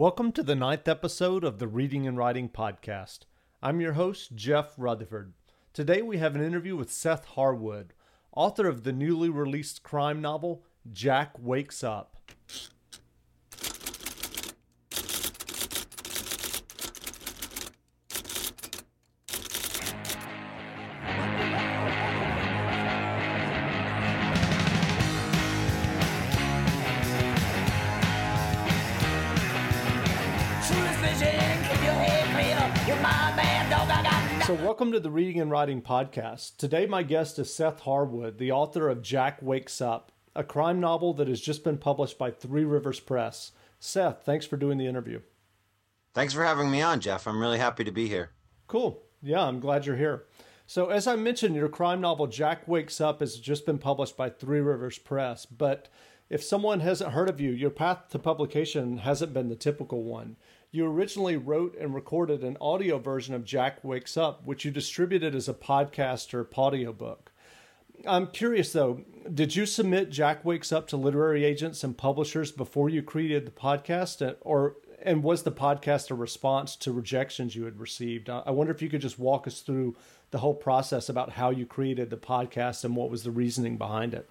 Welcome to the ninth episode of the Reading and Writing Podcast. I'm your host, Jeff Rutherford. Today we have an interview with Seth Harwood, author of the newly released crime novel, Jack Wakes Up. So, welcome to the Reading and Writing Podcast. Today, my guest is Seth Harwood, the author of Jack Wakes Up, a crime novel that has just been published by Three Rivers Press. Seth, thanks for doing the interview. Thanks for having me on, Jeff. I'm really happy to be here. Cool. Yeah, I'm glad you're here. So, as I mentioned, your crime novel, Jack Wakes Up, has just been published by Three Rivers Press. But if someone hasn't heard of you, your path to publication hasn't been the typical one you originally wrote and recorded an audio version of Jack Wakes Up, which you distributed as a podcast or audiobook. I'm curious though, did you submit Jack Wakes Up to literary agents and publishers before you created the podcast, or and was the podcast a response to rejections you had received? I wonder if you could just walk us through the whole process about how you created the podcast and what was the reasoning behind it.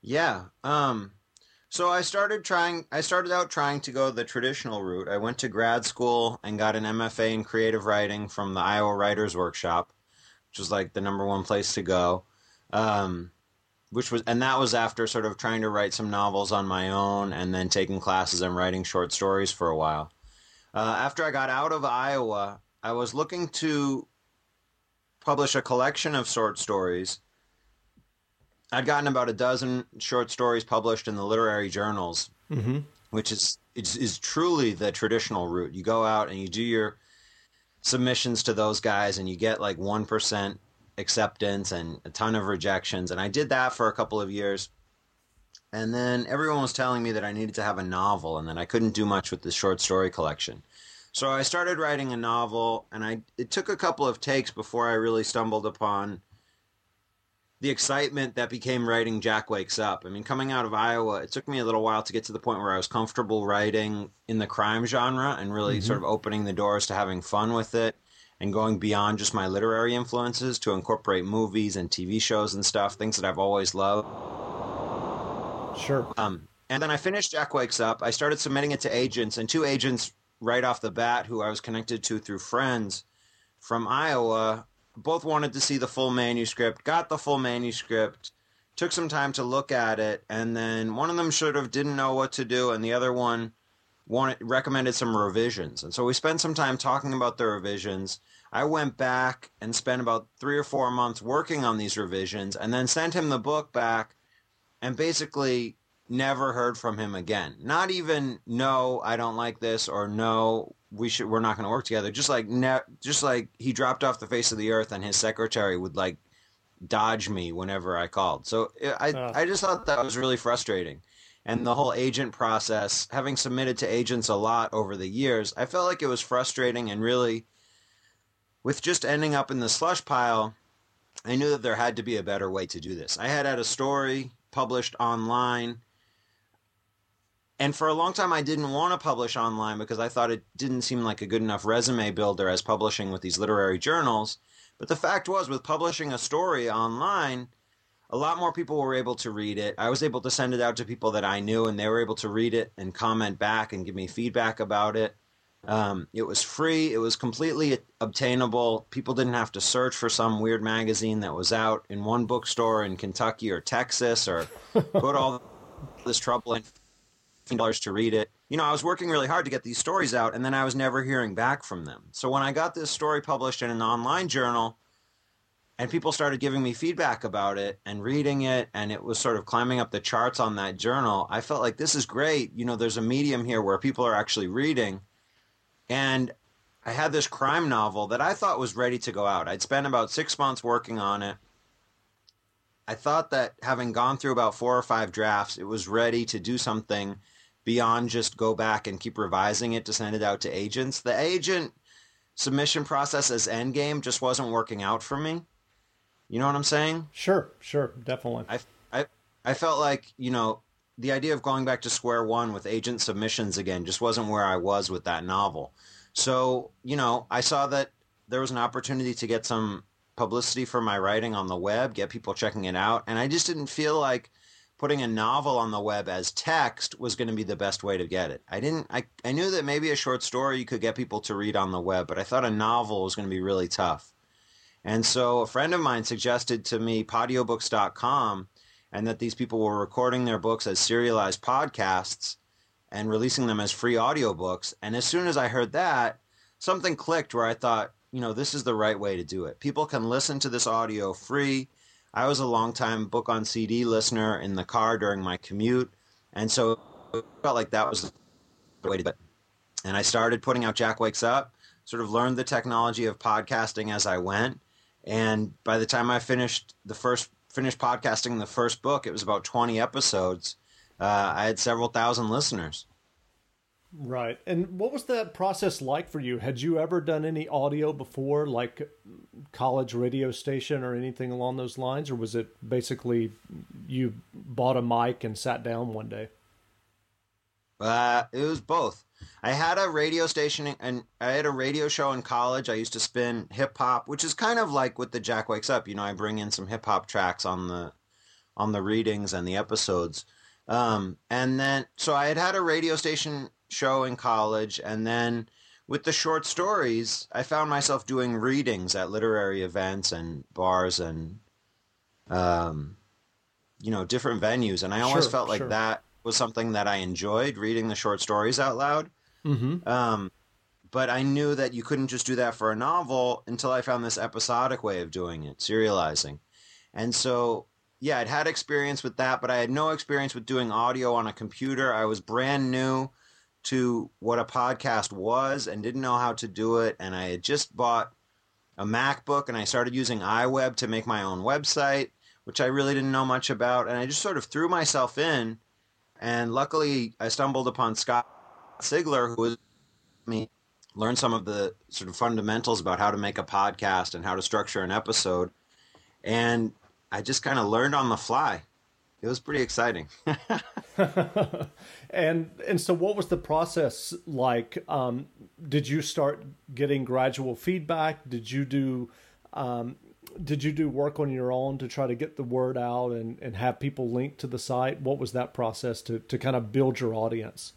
Yeah. Um, so I started trying. I started out trying to go the traditional route. I went to grad school and got an MFA in creative writing from the Iowa Writers Workshop, which was like the number one place to go. Um, which was, and that was after sort of trying to write some novels on my own, and then taking classes and writing short stories for a while. Uh, after I got out of Iowa, I was looking to publish a collection of short stories I'd gotten about a dozen short stories published in the literary journals, mm-hmm. which is, is is truly the traditional route. You go out and you do your submissions to those guys, and you get like one percent acceptance and a ton of rejections. And I did that for a couple of years. And then everyone was telling me that I needed to have a novel and that I couldn't do much with the short story collection. So I started writing a novel, and I it took a couple of takes before I really stumbled upon the excitement that became writing Jack Wakes Up. I mean, coming out of Iowa, it took me a little while to get to the point where I was comfortable writing in the crime genre and really mm-hmm. sort of opening the doors to having fun with it and going beyond just my literary influences to incorporate movies and TV shows and stuff, things that I've always loved. Sure. Um, and then I finished Jack Wakes Up. I started submitting it to agents, and two agents right off the bat who I was connected to through friends from Iowa both wanted to see the full manuscript, got the full manuscript, took some time to look at it, and then one of them sort of didn't know what to do, and the other one wanted recommended some revisions. And so we spent some time talking about the revisions. I went back and spent about three or four months working on these revisions, and then sent him the book back, and basically never heard from him again. Not even no, I don't like this, or no, we should we're not going to work together. Just like ne- just like he dropped off the face of the earth, and his secretary would like dodge me whenever I called. So I uh. I just thought that was really frustrating. And the whole agent process, having submitted to agents a lot over the years, I felt like it was frustrating and really, with just ending up in the slush pile, I knew that there had to be a better way to do this. I had had a story published online and for a long time, I didn't want to publish online because I thought it didn't seem like a good enough resume builder as publishing with these literary journals. But the fact was, with publishing a story online, a lot more people were able to read it. I was able to send it out to people that I knew, and they were able to read it and comment back and give me feedback about it. Um, it was free. It was completely obtainable. People didn't have to search for some weird magazine that was out in one bookstore in Kentucky or Texas or put all this trouble and dollars to read it. You know, I was working really hard to get these stories out, and then I was never hearing back from them. So when I got this story published in an online journal, and people started giving me feedback about it and reading it and it was sort of climbing up the charts on that journal i felt like this is great you know there's a medium here where people are actually reading and i had this crime novel that i thought was ready to go out i'd spent about six months working on it i thought that having gone through about four or five drafts it was ready to do something beyond just go back and keep revising it to send it out to agents the agent submission process as endgame just wasn't working out for me you know what I'm saying? Sure, sure, definitely. I, I, I felt like, you know, the idea of going back to square one with agent submissions again just wasn't where I was with that novel. So, you know, I saw that there was an opportunity to get some publicity for my writing on the web, get people checking it out, and I just didn't feel like putting a novel on the web as text was going to be the best way to get it. I didn't I, I knew that maybe a short story you could get people to read on the web, but I thought a novel was going to be really tough. And so a friend of mine suggested to me podiobooks.com and that these people were recording their books as serialized podcasts and releasing them as free audiobooks. And as soon as I heard that, something clicked where I thought, you know, this is the right way to do it. People can listen to this audio free. I was a long-time book on CD listener in the car during my commute. And so it felt like that was the way to do it. And I started putting out Jack Wakes Up, sort of learned the technology of podcasting as I went and by the time I finished the first finished podcasting the first book, it was about twenty episodes. Uh, I had several thousand listeners. Right. And what was that process like for you? Had you ever done any audio before, like college radio station or anything along those lines? Or was it basically you bought a mic and sat down one day? Uh, it was both. I had a radio station and I had a radio show in college. I used to spin hip hop, which is kind of like with the Jack Wakes Up. You know, I bring in some hip hop tracks on the on the readings and the episodes. Um, and then, so I had had a radio station show in college, and then with the short stories, I found myself doing readings at literary events and bars and, um, you know, different venues. And I always Sure, felt like sure. that was something that I enjoyed reading the short stories out loud. Mm-hmm. Um, but I knew that you couldn't just do that for a novel until I found this episodic way of doing it, serializing. And so, yeah, I'd had experience with that, but I had no experience with doing audio on a computer. I was brand new to what a podcast was and didn't know how to do it. And I had just bought a MacBook and I started using iWeb to make my own website, which I really didn't know much about. And I just sort of threw myself in. And luckily, I stumbled upon Scott Sigler, who was me learn some of the sort of fundamentals about how to make a podcast and how to structure an episode. And I just kind of learned on the fly. It was pretty exciting. and and so what was the process like um, did you start getting gradual feedback did you do um, did you do work on your own to try to get the word out and, and have people link to the site what was that process to, to kind of build your audience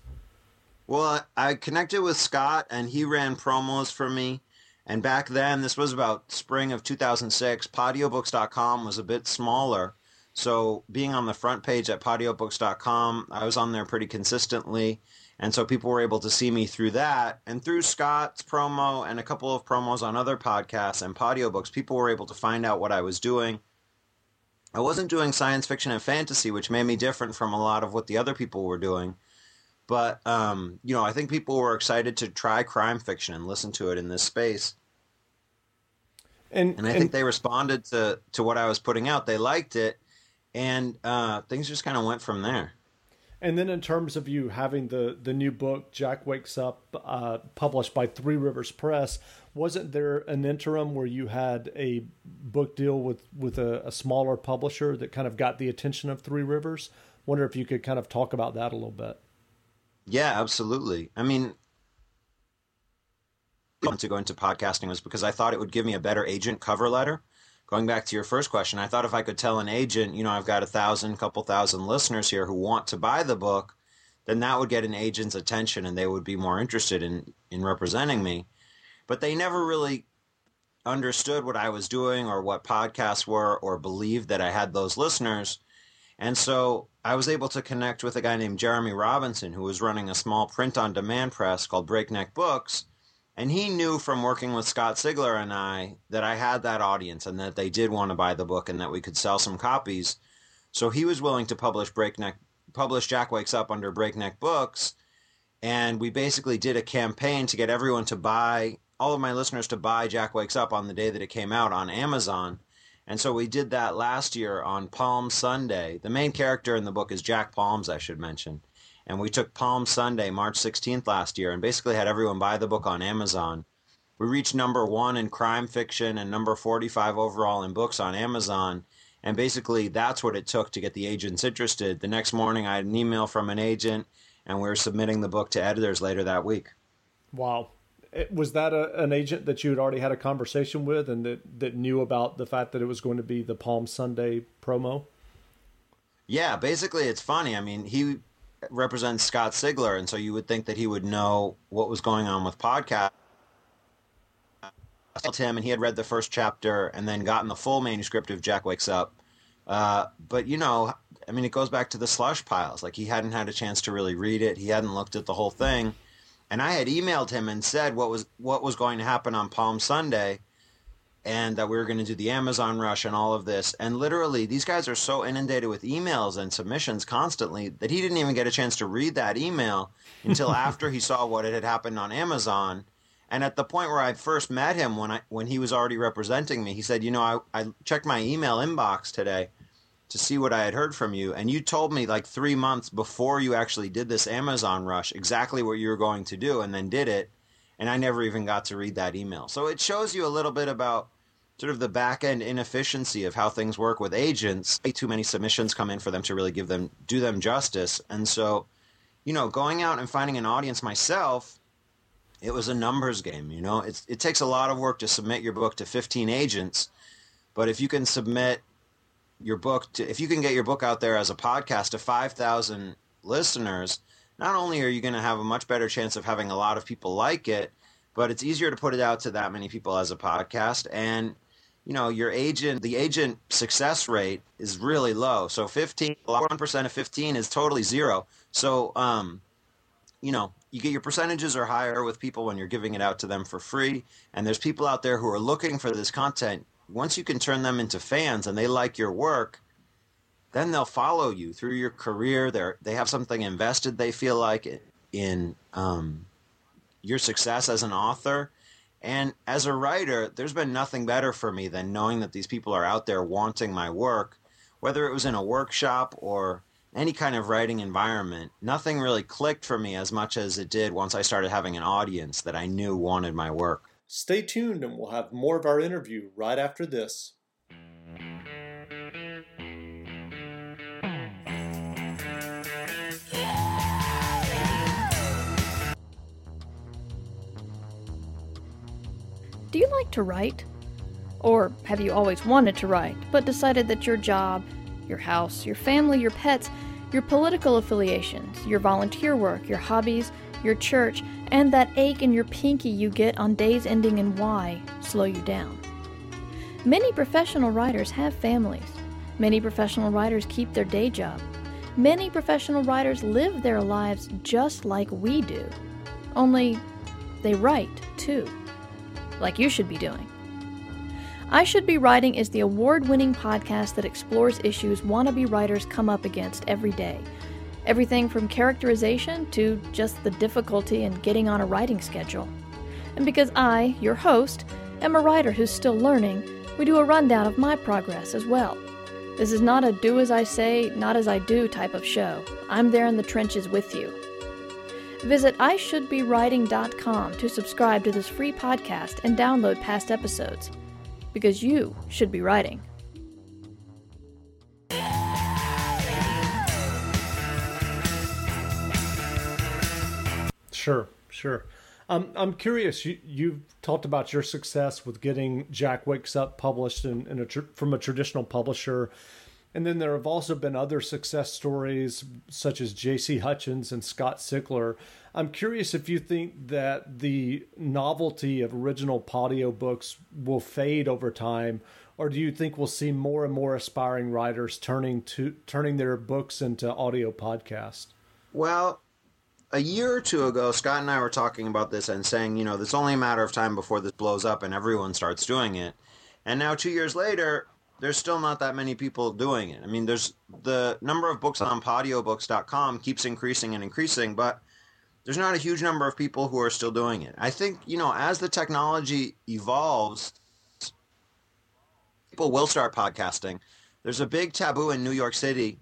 Well, I connected with Scott and he ran promos for me. And back then, this was about spring of 2006, podiobooks.com was a bit smaller. So being on the front page at podiobooks.com, I was on there pretty consistently. And so people were able to see me through that. And through Scott's promo and a couple of promos on other podcasts and Podiobooks, people were able to find out what I was doing. I wasn't doing science fiction and fantasy, which made me different from a lot of what the other people were doing. But um, you know, I think people were excited to try crime fiction and listen to it in this space. and And I think they responded to to what I was putting out. They liked it, and uh, things just kind of went from there. And then in terms of you having the the new book Jack Wakes Up uh, published by Three Rivers Press, wasn't there an interim where you had a book deal with with a, a smaller publisher that kind of got the attention of Three Rivers? Wonder if you could kind of talk about that a little bit. Yeah, absolutely. I mean, to go into podcasting was because I thought it would give me a better agent cover letter going back to your first question, I thought if I could tell an agent, you know, I've got a thousand, couple thousand listeners here who want to buy the book, then that would get an agent's attention and they would be more interested in, in representing me. But they never really understood what I was doing or what podcasts were or believed that I had those listeners. And so I was able to connect with a guy named Jeremy Robinson who was running a small print on demand press called Breakneck Books. And he knew from working with Scott Sigler and I that I had that audience and that they did want to buy the book and that we could sell some copies. So he was willing to publish Breakneck publish Jack Wakes Up under Breakneck Books. And we basically did a campaign to get everyone to buy all of my listeners to buy Jack Wakes Up on the day that it came out on Amazon. And so we did that last year on Palm Sunday. The main character in the book is Jack Palms, I should mention. And we took Palm Sunday, March 16th last year, and basically had everyone buy the book on Amazon. We reached number one in crime fiction and number 45 overall in books on Amazon. And basically, that's what it took to get the agents interested. The next morning, I had an email from an agent, and we were submitting the book to editors later that week. Wow eh, was that a, an agent that you had already had a conversation with and that, that knew about the fact that it was going to be the Palm Sunday promo? Yeah, basically, it's funny. I mean, he represents Scott Sigler, and so you would think that he would know what was going on with podcast. Him, and he had read the first chapter and then gotten the full manuscript of Jack Wakes Up. Uh, but you know, I mean, it goes back to the slush piles. Like he hadn't had a chance to really read it. He hadn't looked at the whole thing and I had emailed him and said what was what was going to happen on Palm Sunday, and that we were going to do the Amazon rush and all of this. And literally, these guys are so inundated with emails and submissions constantly that he didn't even get a chance to read that email until after he saw what had happened on Amazon. And at the point where I first met him, when I when he was already representing me, he said, "You know, I, I checked my email inbox today." to see what I had heard from you. And you told me like three months before you actually did this Amazon rush exactly what you were going to do and then did it. And I never even got to read that email. So it shows you a little bit about sort of the back end inefficiency of how things work with agents. Way too many submissions come in for them to really give them do them justice. And so, you know, going out and finding an audience myself, it was a numbers game. You know, it's, it takes a lot of work to submit your book to 15 agents, but if you can submit your book to, if you can get your book out there as a podcast to 5,000 listeners, not only are you going to have a much better chance of having a lot of people like it, but it's easier to put it out to that many people as a podcast and you know your agent the agent success rate is really low so 15 1% of 15 is totally zero so um you know you get your percentages are higher with people when you're giving it out to them for free and there's people out there who are looking for this content once you can turn them into fans and they like your work, then they'll follow you through your career. They they have something invested. They feel like in um, your success as an author. And as a writer, there's been nothing better for me than knowing that these people are out there wanting my work, whether it was in a workshop or any kind of writing environment. Nothing really clicked for me as much as it did once I started having an audience that I knew wanted my work. Stay tuned and we'll have more of our interview right after this. You like to write? Or have you always wanted to write, but decided that your job, your house, your family, your pets, your political affiliations, your volunteer work, your hobbies, your church, and that ache in your pinky you get on days ending in Y slow you down. Many professional writers have families. Many professional writers keep their day job. Many professional writers live their lives just like we do. Only they write too, like you should be doing. I Should Be Writing is the award winning podcast that explores issues wannabe writers come up against every day Everything from characterization to just the difficulty in getting on a writing schedule. And because I, your host, am a writer who's still learning, we do a rundown of my progress as well. This is not a do as I say, not as I do type of show. I'm there in the trenches with you. Visit IShouldBeWriting.com to subscribe to this free podcast and download past episodes. Because you should be writing. Sure, sure. Um, I'm curious. You, you've talked about your success with getting Jack Wakes Up published in, in a tr- from a traditional publisher. And then there have also been other success stories, such as J.C. Hutchins and Scott Sigler. I'm curious if you think that the novelty of original audiobooks will fade over time, or do you think we'll see more and more aspiring writers turning to turning their books into audio podcasts? Well, a year or two ago, Scott and I were talking about this and saying, you know, it's only a matter of time before this blows up and everyone starts doing it. And now, two years later, there's still not that many people doing it. I mean, there's the number of books on podiobooks.com keeps increasing and increasing, but there's not a huge number of people who are still doing it. I think, you know, as the technology evolves, people will start podcasting. There's a big taboo in New York City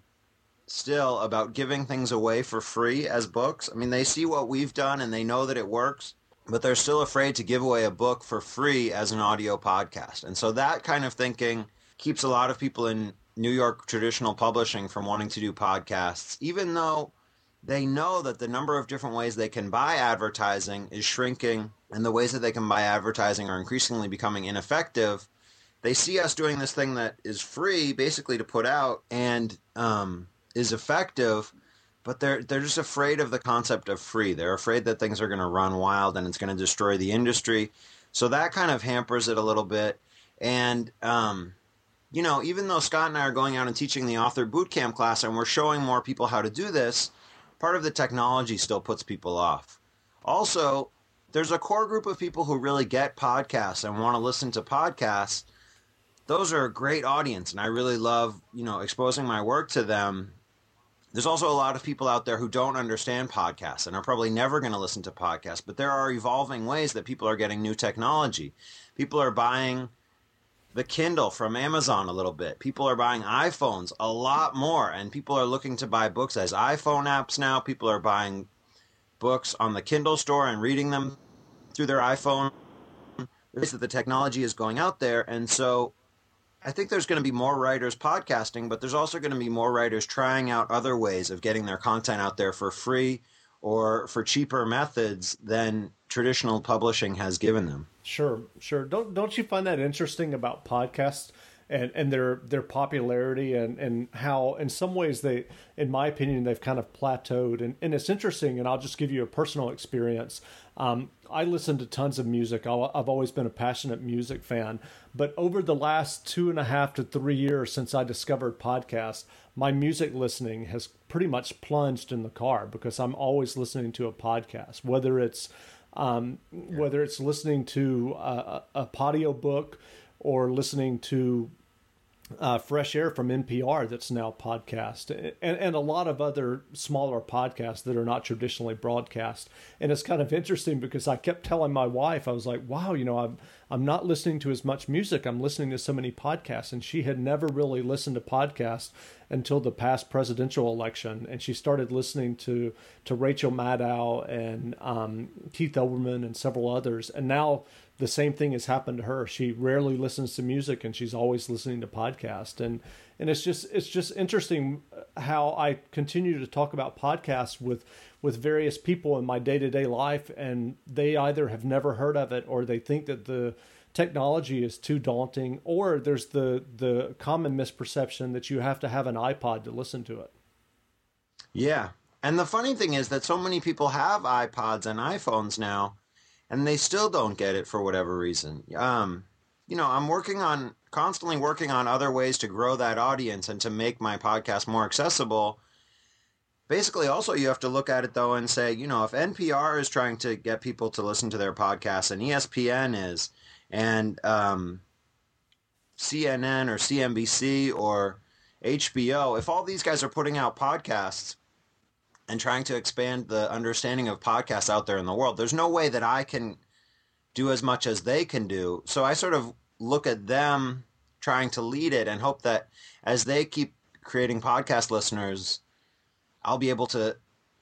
still about giving things away for free as books. I mean, they see what we've done and they know that it works, but they're still afraid to give away a book for free as an audio podcast. And so that kind of thinking keeps a lot of people in New York traditional publishing from wanting to do podcasts, even though they know that the number of different ways they can buy advertising is shrinking and the ways that they can buy advertising are increasingly becoming ineffective. They see us doing this thing that is free, basically to put out, and um, is effective, but they're they're just afraid of the concept of free. They're afraid that things are going to run wild and it's going to destroy the industry. So that kind of hampers it a little bit. And um, you know, even though Scott and I are going out and teaching the author bootcamp class and we're showing more people how to do this, part of the technology still puts people off. Also, there's a core group of people who really get podcasts and want to listen to podcasts. Those are a great audience, and I really love, you know, exposing my work to them there's also a lot of people out there who don't understand podcasts and are probably never going to listen to podcasts, but there are evolving ways that people are getting new technology. People are buying the Kindle from Amazon a little bit. People are buying iPhones a lot more, and people are looking to buy books as iPhone apps now. People are buying books on the Kindle store and reading them through their iPhone. That the technology is going out there, and so I think there's going to be more writers podcasting, but there's also going to be more writers trying out other ways of getting their content out there for free or for cheaper methods than traditional publishing has given them. Sure, sure. Don't don't you find that interesting about podcasts? and and their their popularity and and how in some ways they in my opinion they've kind of plateaued and, and it's interesting and I'll just give you a personal experience um, I listen to tons of music i have always been a passionate music fan but over the last two and a half to three years since I discovered podcasts my music listening has pretty much plunged in the car because I'm always listening to a podcast whether it's um, yeah. whether it's listening to a, a, book or listening to uh, Fresh Air from NPR that's now podcast, and, and a lot of other smaller podcasts that are not traditionally broadcast. And it's kind of interesting because I kept telling my wife, I was like, wow, you know, I'm, I'm not listening to as much music. I'm listening to so many podcasts. And she had never really listened to podcasts until the past presidential election. And she started listening to, to Rachel Maddow and um, Keith Olbermann and several others. And now, the same thing has happened to her. She rarely listens to music and she's always listening to podcasts. And and it's just it's just interesting how I continue to talk about podcasts with with various people in my day-to-day life and they either have never heard of it or they think that the technology is too daunting or there's the the common misperception that you have to have an iPod to listen to it. Yeah. And the funny thing is that so many people have iPods and iPhones now and they still don't get it for whatever reason. Um, you know, I'm working on constantly working on other ways to grow that audience and to make my podcast more accessible. Basically, also you have to look at it though and say, you know, if NPR is trying to get people to listen to their podcasts and ESPN is, and um, CNN or CNBC or HBO, if all these guys are putting out podcasts and trying to expand the understanding of podcasts out there in the world. There's no way that I can do as much as they can do. So I sort of look at them trying to lead it and hope that as they keep creating podcast listeners, I'll be able to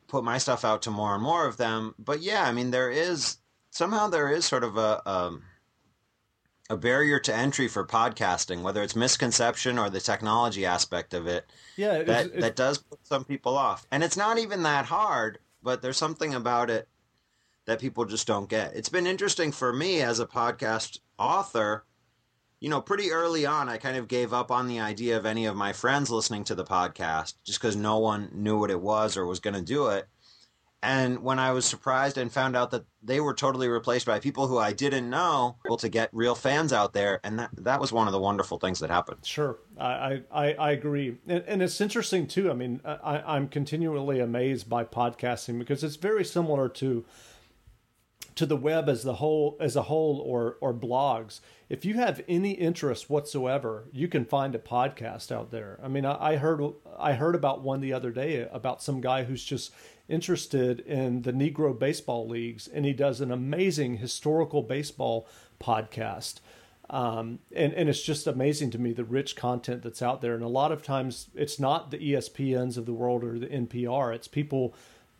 put my stuff out to more and more of them. But yeah, I mean, there is somehow there is sort of a, um, a barrier to entry for podcasting, whether it's misconception or the technology aspect of it. Yeah, it's, that that does put some people off, and it's not even that hard. But there's something about it that people just don't get. It's been interesting for me as a podcast author. You know, pretty early on, I kind of gave up on the idea of any of my friends listening to the podcast just because no one knew what it was or was going to do it. And when I was surprised and found out that they were totally replaced by people who I didn't know, able to get real fans out there, and that that was one of the wonderful things that happened. Sure, I I, I agree, and, and, it's interesting too. I mean, I, I'm continually amazed by podcasting because it's very similar to to the web as the whole as a whole or or blogs. If you have any interest whatsoever you can find a podcast out there. I mean I, I, heard i heard about one the other day about some guy who's just interested in the negro baseball leagues and he does an amazing historical baseball podcast. Um, and, and it's just amazing to me the rich content that's out there. And a lot of times it's not the espns of the world or the npr it's people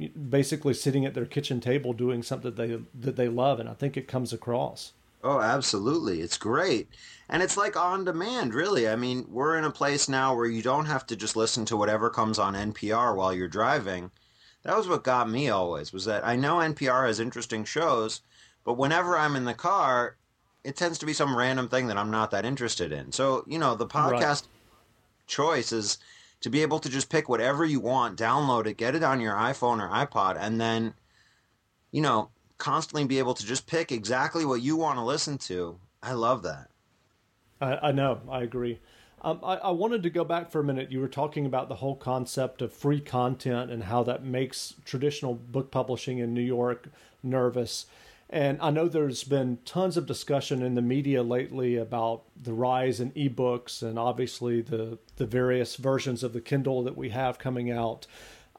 basically sitting at their kitchen table doing something that they that they love and I think it comes across. Oh, absolutely. It's great. And it's like on demand, really. I mean, we're in a place now where you don't have to just listen to whatever comes on NPR while you're driving. That was what got me always was that I know NPR has interesting shows, but whenever I'm in the car, it tends to be some random thing that I'm not that interested in. So, you know, the podcast right. choice is to be able to just pick whatever you want, download it, get it on your iPhone or iPod, and then, you know, constantly be able to just pick exactly what you want to listen to. I love that. I, I know. I agree. Um, I, I, wanted to go back for a minute. You were talking about the whole concept of free content and how that makes traditional book publishing in New York nervous. And I know there's been tons of discussion in the media lately about the rise in ebooks and obviously the, the various versions of the Kindle that we have coming out.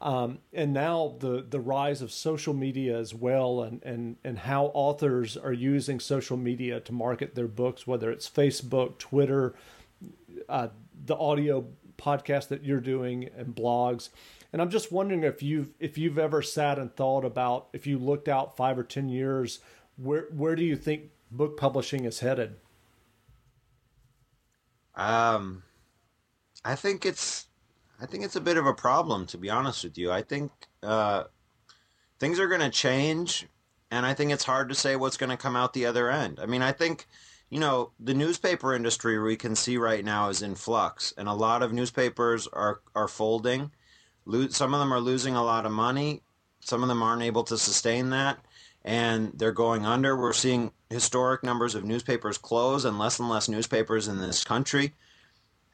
Um, and now the, the rise of social media as well, and, and, and how authors are using social media to market their books, whether it's Facebook, Twitter, uh, the audio podcast that you're doing, and blogs. And I'm just wondering if you've if you've ever sat and thought about if you looked out five or ten years, where where do you think book publishing is headed? Um, I think it's I think it's a bit of a problem to be honest with you. I think uh, things are going to change, and I think it's hard to say what's going to come out the other end. I mean, I think you know, the newspaper industry we can see right now is in flux, and a lot of newspapers are are folding. Some of them are losing a lot of money. Some of them aren't able to sustain that, and they're going under. We're seeing historic numbers of newspapers close and less and less newspapers in this country.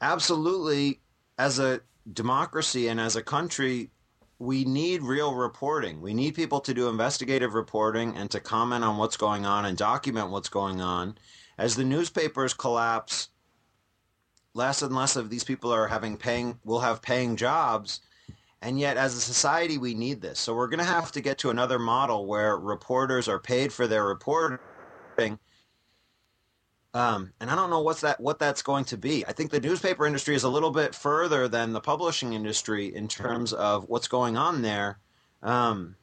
Absolutely, as a democracy and as a country, we need real reporting. We need people to do investigative reporting and to comment on what's going on and document what's going on. As the newspapers collapse, less and less of these people are having paying will have paying jobs and yet, as a society, we need this. So we're going to have to get to another model where reporters are paid for their reporting. Um, and I don't know what's that what that's going to be. I think the newspaper industry is a little bit further than the publishing industry in terms of what's going on there. Um,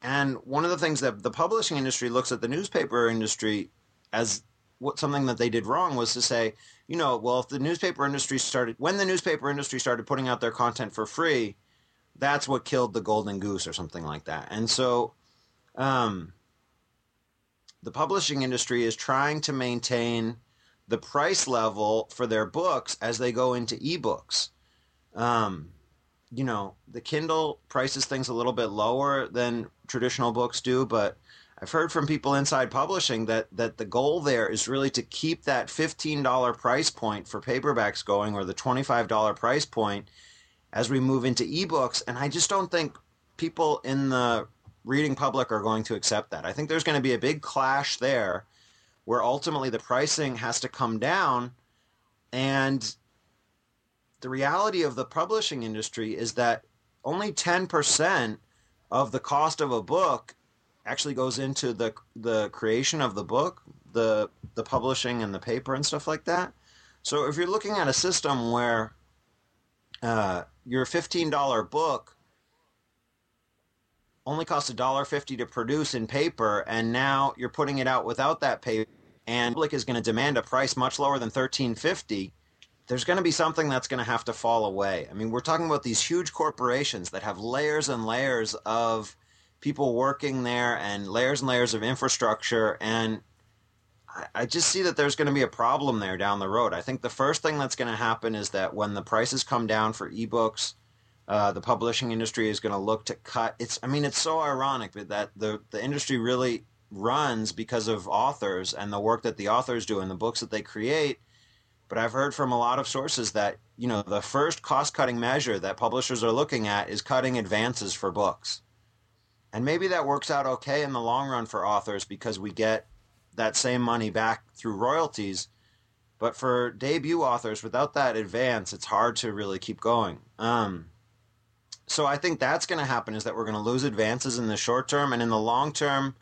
and one of the things that the publishing industry looks at the newspaper industry as what something that they did wrong was to say, you know, well, if the newspaper industry started, when the newspaper industry started putting out their content for free, that's what killed the golden goose or something like that. And so, um, the publishing industry is trying to maintain the price level for their books as they go into ebooks. Um, you know, the Kindle prices things a little bit lower than traditional books do, but I've heard from people inside publishing that that the goal there is really to keep that $15 price point for paperbacks going or the $25 price point as we move into ebooks and I just don't think people in the reading public are going to accept that. I think there's going to be a big clash there where ultimately the pricing has to come down and the reality of the publishing industry is that only 10% of the cost of a book actually goes into the the creation of the book, the the publishing and the paper and stuff like that. So if you're looking at a system where uh, your fifteen dollar book only costs a dollar fifty to produce in paper, and now you're putting it out without that paper, and public is going to demand a price much lower than thirteen fifty. There's going to be something that's going to have to fall away. I mean, we're talking about these huge corporations that have layers and layers of people working there and layers and layers of infrastructure. And I, just see that there's going to be a problem there down the road. I think the first thing that's going to happen is that when the prices come down for ebooks, uh, the publishing industry is going to look to cut. It's, I mean, it's so ironic that the the industry really runs because of authors and the work that the authors do and the books that they create. But I've heard from a lot of sources that you know the first cost cutting measure that publishers are looking at is cutting advances for books, and maybe that works out okay in the long run for authors because we get that same money back through royalties. But for debut authors, without that advance, it's hard to really keep going. Um, so I think that's going to happen is that we're going to lose advances in the short term and in the long term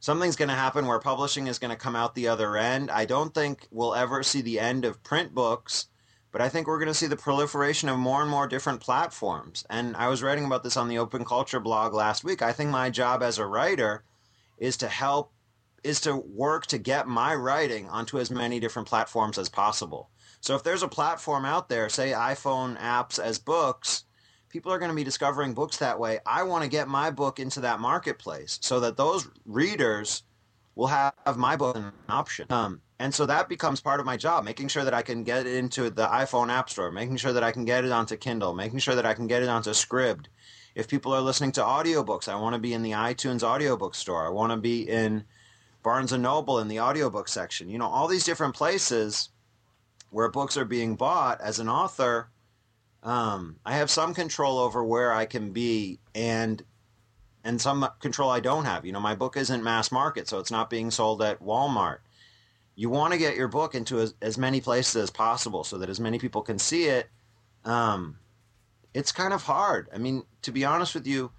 something's going to happen where publishing is going to come out the other end. I don't think we'll ever see the end of print books, but I think we're going to see the proliferation of more and more different platforms. And I was writing about this on the Open Culture blog last week. I think my job as a writer is to help is to work to get my writing onto as many different platforms as possible. So if there's a platform out there, say iPhone apps as books, people are going to be discovering books that way. I want to get my book into that marketplace so that those readers will have my book an option. Um, and so that becomes part of my job, making sure that I can get it into the iPhone App Store, making sure that I can get it onto Kindle, making sure that I can get it onto Scribd. If people are listening to audiobooks, I want to be in the iTunes audiobook store. I want to be in Barnes and Noble in the audiobook section. You know, all these different places where books are being bought as an author um, I have some control over where I can be and and some control I don't have. You know, my book isn't mass market, so it's not being sold at Walmart. You want to get your book into as, as many places as possible so that as many people can see it. Um, it's kind of hard. I mean, to be honest with you,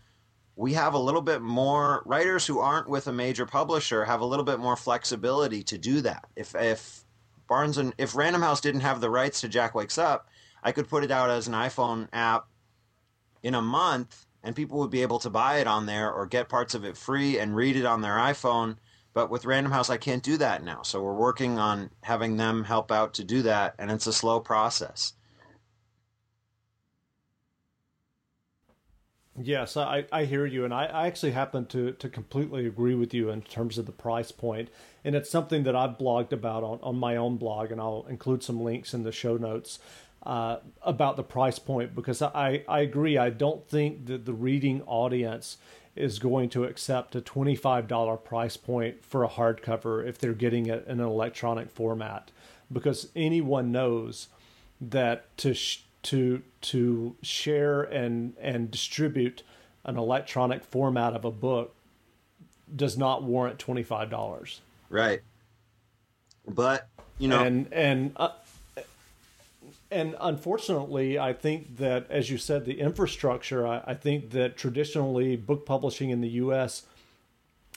we have a little bit more writers who aren't with a major publisher have a little bit more flexibility to do that. If if Barnes and if Random House didn't have the rights to Jack Wakes Up, I could put it out as an iPhone app in a month and people would be able to buy it on there or get parts of it free and read it on their iPhone. But with Random House, I can't do that now. So we're working on having them help out to do that, and it's a slow process. Yes, I, I hear you, and I, I actually happen to, to completely agree with you in terms of the price point. And it's something that I've blogged about on, on my own blog, and I'll include some links in the show notes uh, about the price point because I, I agree. I don't think that the reading audience is going to accept a $25 price point for a hardcover if they're getting it in an electronic format because anyone knows that to sh- to to share and and distribute an electronic format of a book does not warrant $25 right but you know and and uh, and unfortunately, I think that, as you said, the infrastructure, I, I, think that traditionally book publishing in the U.S.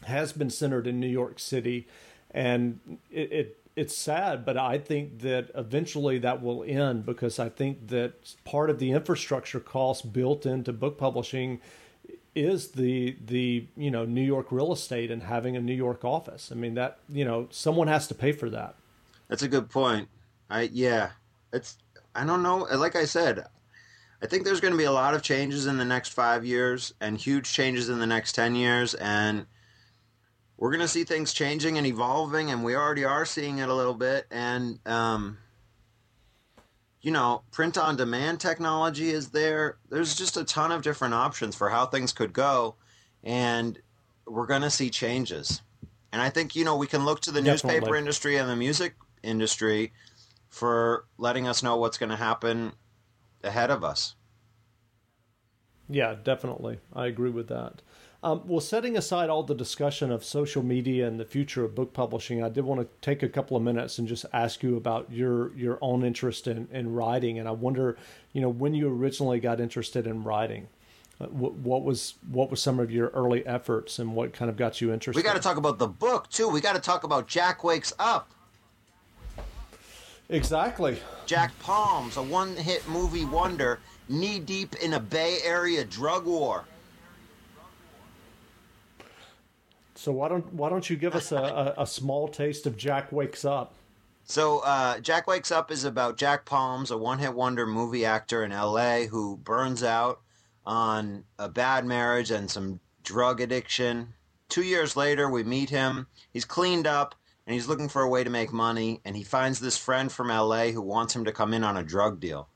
has been centered in New York City. And it, it it's sad, but I think that eventually that will end because I think that part of the infrastructure cost built into book publishing is the the you know New York real estate and having a New York office. I mean that you know someone has to pay for that. That's a good point. I yeah, it's I don't know. Like I said, I think there's going to be a lot of changes in the next five years and huge changes in the next 10 years. And we're going to see things changing and evolving, and we already are seeing it a little bit. And, um, you know, print on demand technology is there. There's just a ton of different options for how things could go. And we're going to see changes. And I think, you know, we can look to the Definitely. newspaper industry and the music industry for letting us know what's going to happen ahead of us. Yeah, definitely. I agree with that. Um, well, setting aside all the discussion of social media and the future of book publishing, I did want to take a couple of minutes and just ask you about your your own interest in, in writing. And I wonder, you know, when you originally got interested in writing, uh, what, what was what was some of your early efforts and what kind of got you interested? We got to talk about the book too. We got to talk about Jack Wakes Up. Exactly. Jack Palms, a one hit movie wonder, knee deep in a Bay Area drug war. So why don't why don't you give us a, a, a small taste of Jack Wakes Up? So uh, Jack Wakes Up is about Jack Palms, a one hit wonder movie actor in L.A. who burns out on a bad marriage and some drug addiction. Two years later, we meet him. He's cleaned up and he's looking for a way to make money. And he finds this friend from LA who wants him to come in on a drug deal.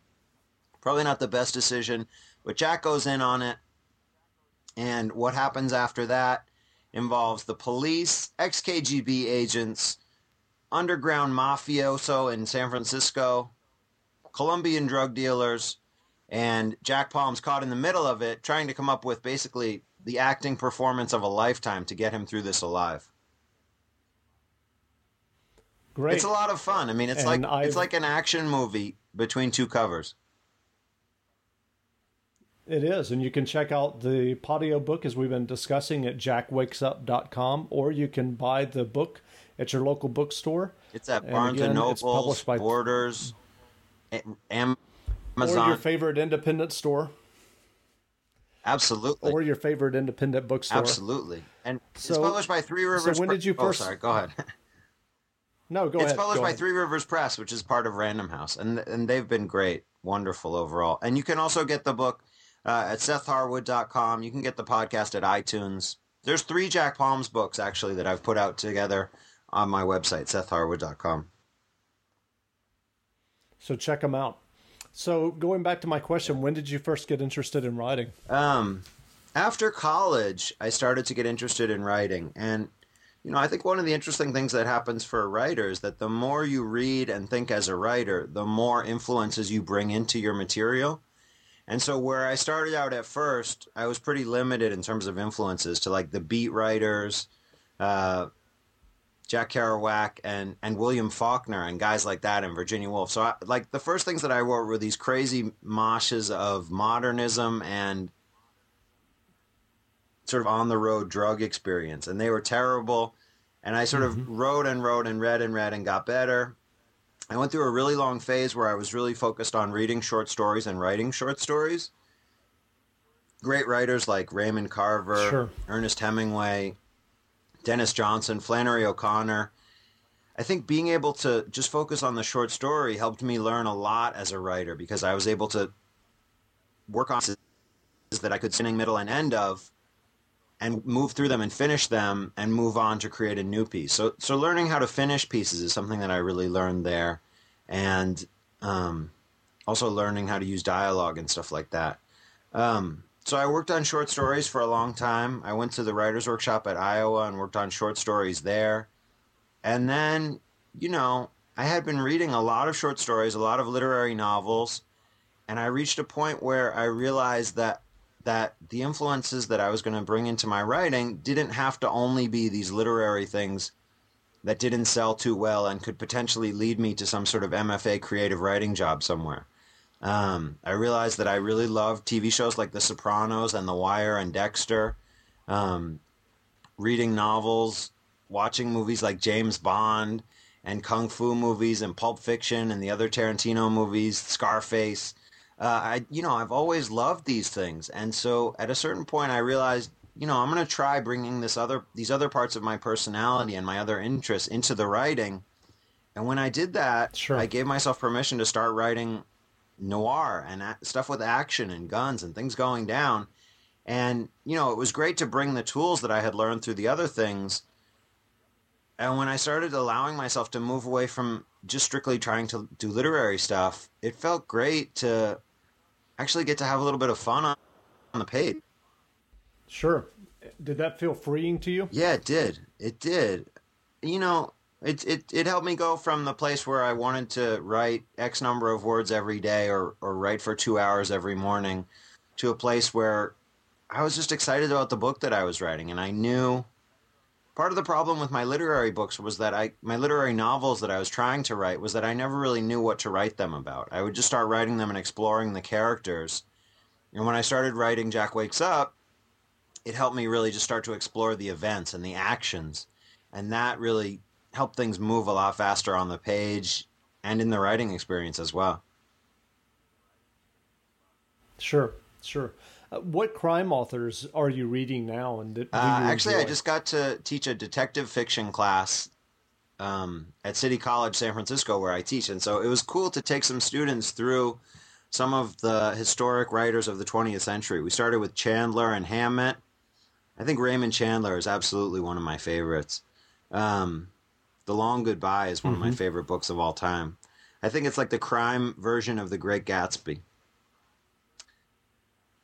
Probably not the best decision, but Jack goes in on it. And what happens after that involves the police, ex KGB agents, underground mafioso in San Francisco, Colombian drug dealers, and Jack Palm's caught in the middle of it, trying to come up with basically the acting performance of a lifetime to get him through this alive. Great. It's a lot of fun. I mean, it's And like I've- it's like an action movie between two covers. It is, and you can check out the Patio book as we've been discussing at jackwakesup.com, or you can buy the book at your local bookstore. It's at And Barnes again, and it's Noble, published by- Borders, A- Or Amazon. your favorite independent store, Absolutely. or your favorite independent bookstore. Absolutely. And it's So- published by Three Rivers. So when did you first? Oh, first- sorry. Go ahead. No, go it's ahead. published go by ahead. Three Rivers Press, which is part of Random House, and and they've been great, wonderful overall. And you can also get the book uh, at SethHarwood.com. You can get the podcast at iTunes. There's three Jack Palms books actually that I've put out together on my website, SethHarwood.com. So check them out. So going back to my question, when did you first get interested in writing? Um, after college, I started to get interested in writing, and you know, I think one of the interesting things that happens for a writer is that the more you read and think as a writer, the more influences you bring into your material. And so, where I started out at first, I was pretty limited in terms of influences to like the beat writers, uh, Jack Kerouac and and William Faulkner and guys like that and Virginia Woolf. So I, like the first things that I wrote were these crazy moshes of modernism and sort of on the road drug experience and they were terrible and I sort of mm-hmm. wrote and wrote and read and read and got better. I went through a really long phase where I was really focused on reading short stories and writing short stories. Great writers like Raymond Carver, Sure. Ernest Hemingway, Denis Johnson, Flannery O'Connor. I think being able to just focus on the short story helped me learn a lot as a writer because I was able to work on that I could beginning, middle, and end of, and move through them and finish them, and move on to create a new piece. So, so learning how to finish pieces is something that I really learned there, and um, also learning how to use dialogue and stuff like that. Um, so I worked on short stories for a long time. I went to the writers' workshop at Iowa and worked on short stories there. And then, you know, I had been reading a lot of short stories, a lot of literary novels, and I reached a point where I realized that that the influences that I was going to bring into my writing didn't have to only be these literary things that didn't sell too well and could potentially lead me to some sort of MFA creative writing job somewhere. Um, I realized that I really loved TV shows like The Sopranos and The Wire and Dexter, um, reading novels, watching movies like James Bond and kung fu movies and Pulp Fiction and the other Tarantino movies, Scarface. Uh, I, you know, I've always loved these things, and so at a certain point, I realized, you know, I'm going to try bringing this other, these other parts of my personality and my other interests into the writing. And when I did that, Sure. I gave myself permission to start writing noir and a- stuff with action and guns and things going down. And, you know, it was great to bring the tools that I had learned through the other things. And when I started allowing myself to move away from just strictly trying to do literary stuff, it felt great to actually get to have a little bit of fun on, on the page. Sure. Did that feel freeing to you? Yeah, it did. It did. You know, it it it helped me go from the place where I wanted to write X number of words every day or or write for 2 hours every morning to a place where I was just excited about the book that I was writing and I knew part of the problem with my literary books was that I my literary novels that I was trying to write was that I never really knew what to write them about. I would just start writing them and exploring the characters. And when I started writing Jack Wakes Up, it helped me really just start to explore the events and the actions. And that really helped things move a lot faster on the page and in the writing experience as well. Sure, sure. What crime authors are you reading now? And do Uh, actually, I just got to teach a detective fiction class um, at City College San Francisco where I teach. And so it was cool to take some students through some of the historic writers of the 20th century. We started with Chandler and Hammett. I think Raymond Chandler is absolutely one of my favorites. Um, the Long Goodbye is one mm-hmm. of my mm-hmm. favorite books of all time. I think it's like the crime version of The Great Gatsby.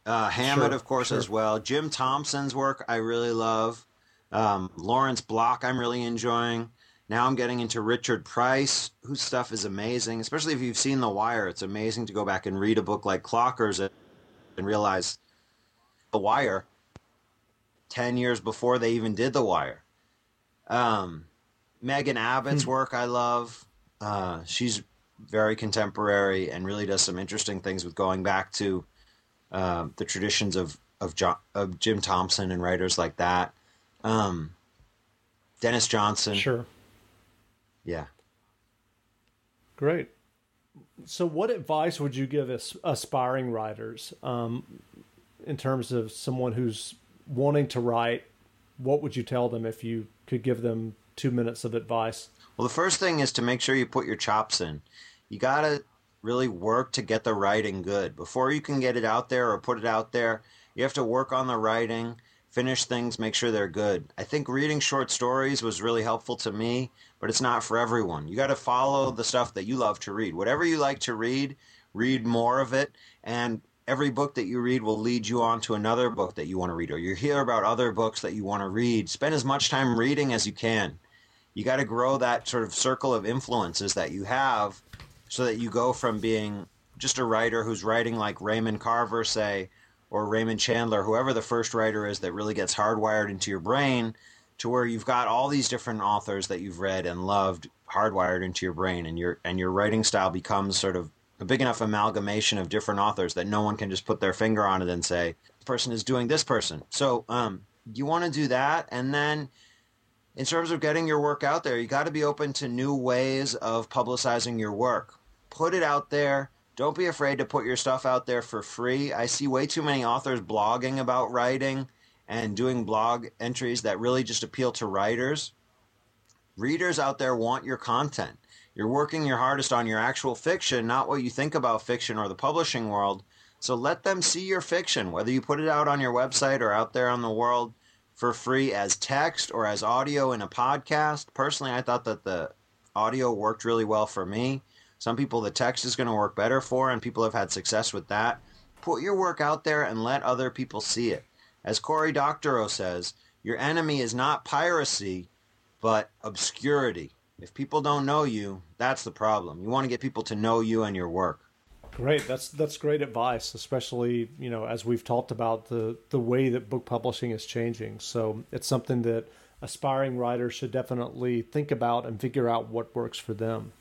Uh, Hammett, sure, of course, sure. as well. Jim Thompson's work I really love. Um, Lawrence Block I'm really enjoying. Now I'm getting into Richard Price, whose stuff is amazing, especially if you've seen The Wire. It's amazing to go back and read a book like Clockers and realize The Wire 10 years before they even did The Wire. Um, Megan Abbott's hmm. work I love. Uh, she's very contemporary and really does some interesting things with going back to uh, the traditions of of, John, of, Jim Thompson and writers like that. Um, Denis Johnson. Sure. Yeah. Great. So, what advice would you give as aspiring writers um, in terms of someone who's wanting to write? What would you tell them if you could give them two minutes of advice? Well, the first thing is to make sure you put your chops in. You got to really work to get the writing good. Before you can get it out there or put it out there, you have to work on the writing, finish things, make sure they're good. I think reading short stories was really helpful to me, but it's not for everyone. You got to follow the stuff that you love to read. Whatever you like to read, read more of it and every book that you read will lead you on to another book that you want to read or you hear about other books that you want to read. Spend as much time reading as you can. You got to grow that sort of circle of influences that you have so that you go from being just a writer who's writing like Raymond Carver say or Raymond Chandler, whoever the first writer is that really gets hardwired into your brain to where you've got all these different authors that you've read and loved hardwired into your brain and your and your writing style becomes sort of a big enough amalgamation of different authors that no one can just put their finger on it and say this person is doing this person. So um, you want to do that, and then in terms of getting your work out there, you got to be open to new ways of publicizing your work. Put it out there. Don't be afraid to put your stuff out there for free. I see way too many authors blogging about writing and doing blog entries that really just appeal to writers. Readers out there want your content. You're working your hardest on your actual fiction, not what you think about fiction or the publishing world. So let them see your fiction, whether you put it out on your website or out there on the world for free as text or as audio in a podcast. Personally, I thought that the audio worked really well for me. Some people the text is going to work better for, and people have had success with that. Put your work out there and let other people see it. As Cory Doctorow says, your enemy is not piracy, but obscurity. If people don't know you, that's the problem. You want to get people to know you and your work. Great. That's that's great advice, especially, you know, as we've talked about the the way that book publishing is changing. So, it's something that aspiring writers should definitely think about and figure out what works for them.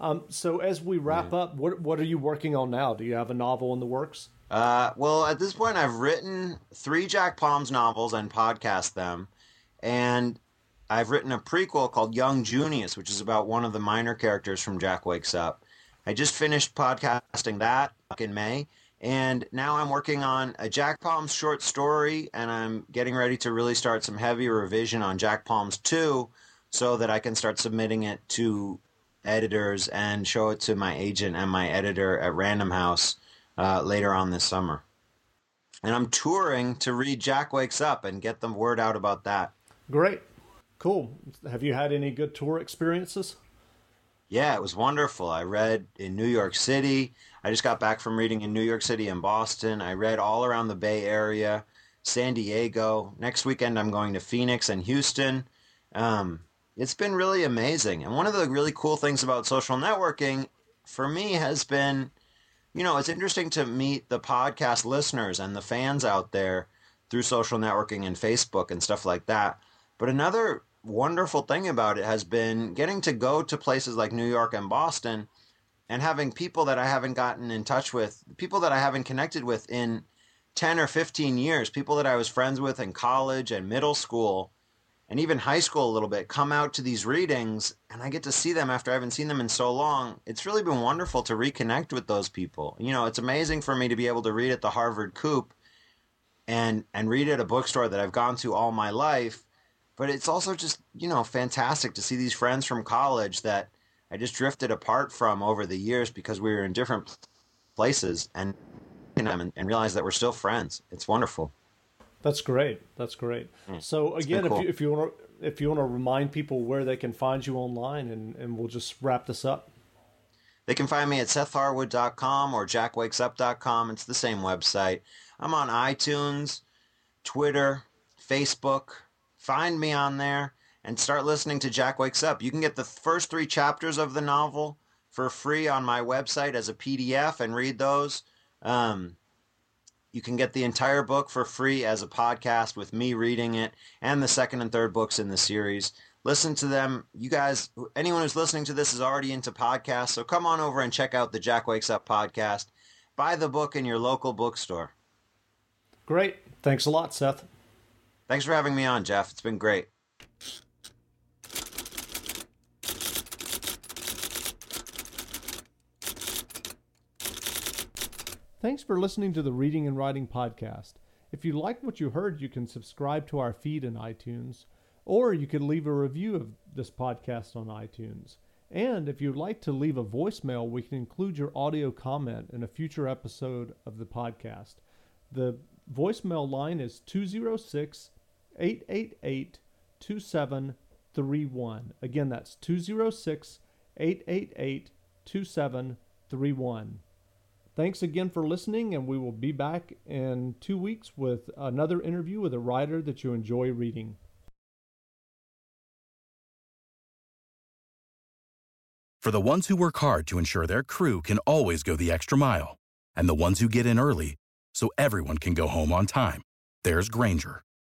Um, so as we wrap up, what what are you working on now? Do you have a novel in the works? Uh, well, at this point, I've written three Jack Palms novels and podcast them, and I've written a prequel called Young Junius, which is about one of the minor characters from Jack Wakes Up. I just finished podcasting that in May, and now I'm working on a Jack Palms short story, and I'm getting ready to really start some heavy revision on Jack Palms 2 so that I can start submitting it to editors and show it to my agent and my editor at Random House uh, later on this summer. And I'm touring to read Jack Wakes Up and get the word out about that. Great. Cool. Have you had any good tour experiences? Yeah, it was wonderful. I read in New York City. I just got back from reading in New York City and Boston. I read all around the Bay Area, San Diego. Next weekend, I'm going to Phoenix and Houston. Um, it's been really amazing. And one of the really cool things about social networking for me has been, you know, it's interesting to meet the podcast listeners and the fans out there through social networking and Facebook and stuff like that. But another wonderful thing about it has been getting to go to places like New York and Boston and having people that I haven't gotten in touch with, people that I haven't connected with in 10 or 15 years, people that I was friends with in college and middle school and even high school a little bit come out to these readings and I get to see them after I haven't seen them in so long. It's really been wonderful to reconnect with those people. You know, it's amazing for me to be able to read at the Harvard Coop and and read at a bookstore that I've gone to all my life but it's also just you know fantastic to see these friends from college that I just drifted apart from over the years because we were in different places and and, and realize that we're still friends. It's wonderful. That's great. That's great. Mm. So again, cool. if you if you want to if you want to remind people where they can find you online, and and we'll just wrap this up. They can find me at sethharwood.com or jackwakesup.com. It's the same website. I'm on iTunes, Twitter, Facebook. Find me on there and start listening to Jack Wakes Up. You can get the first three chapters of the novel for free on my website as a PDF and read those. Um, you can get the entire book for free as a podcast with me reading it and the second and third books in the series. Listen to them. You guys, anyone who's listening to this is already into podcasts, so come on over and check out the Jack Wakes Up podcast. Buy the book in your local bookstore. Great. Thanks a lot, Seth. Thanks for having me on, Jeff. It's been great. Thanks for listening to the Reading and Writing Podcast. If you like what you heard, you can subscribe to our feed in iTunes, or you can leave a review of this podcast on iTunes. And if you'd like to leave a voicemail, we can include your audio comment in a future episode of the podcast. The voicemail line is 206 888 2731. Again, that's 206 888 2731. Thanks again for listening, and we will be back in two weeks with another interview with a writer that you enjoy reading. For the ones who work hard to ensure their crew can always go the extra mile, and the ones who get in early so everyone can go home on time, there's Grainger,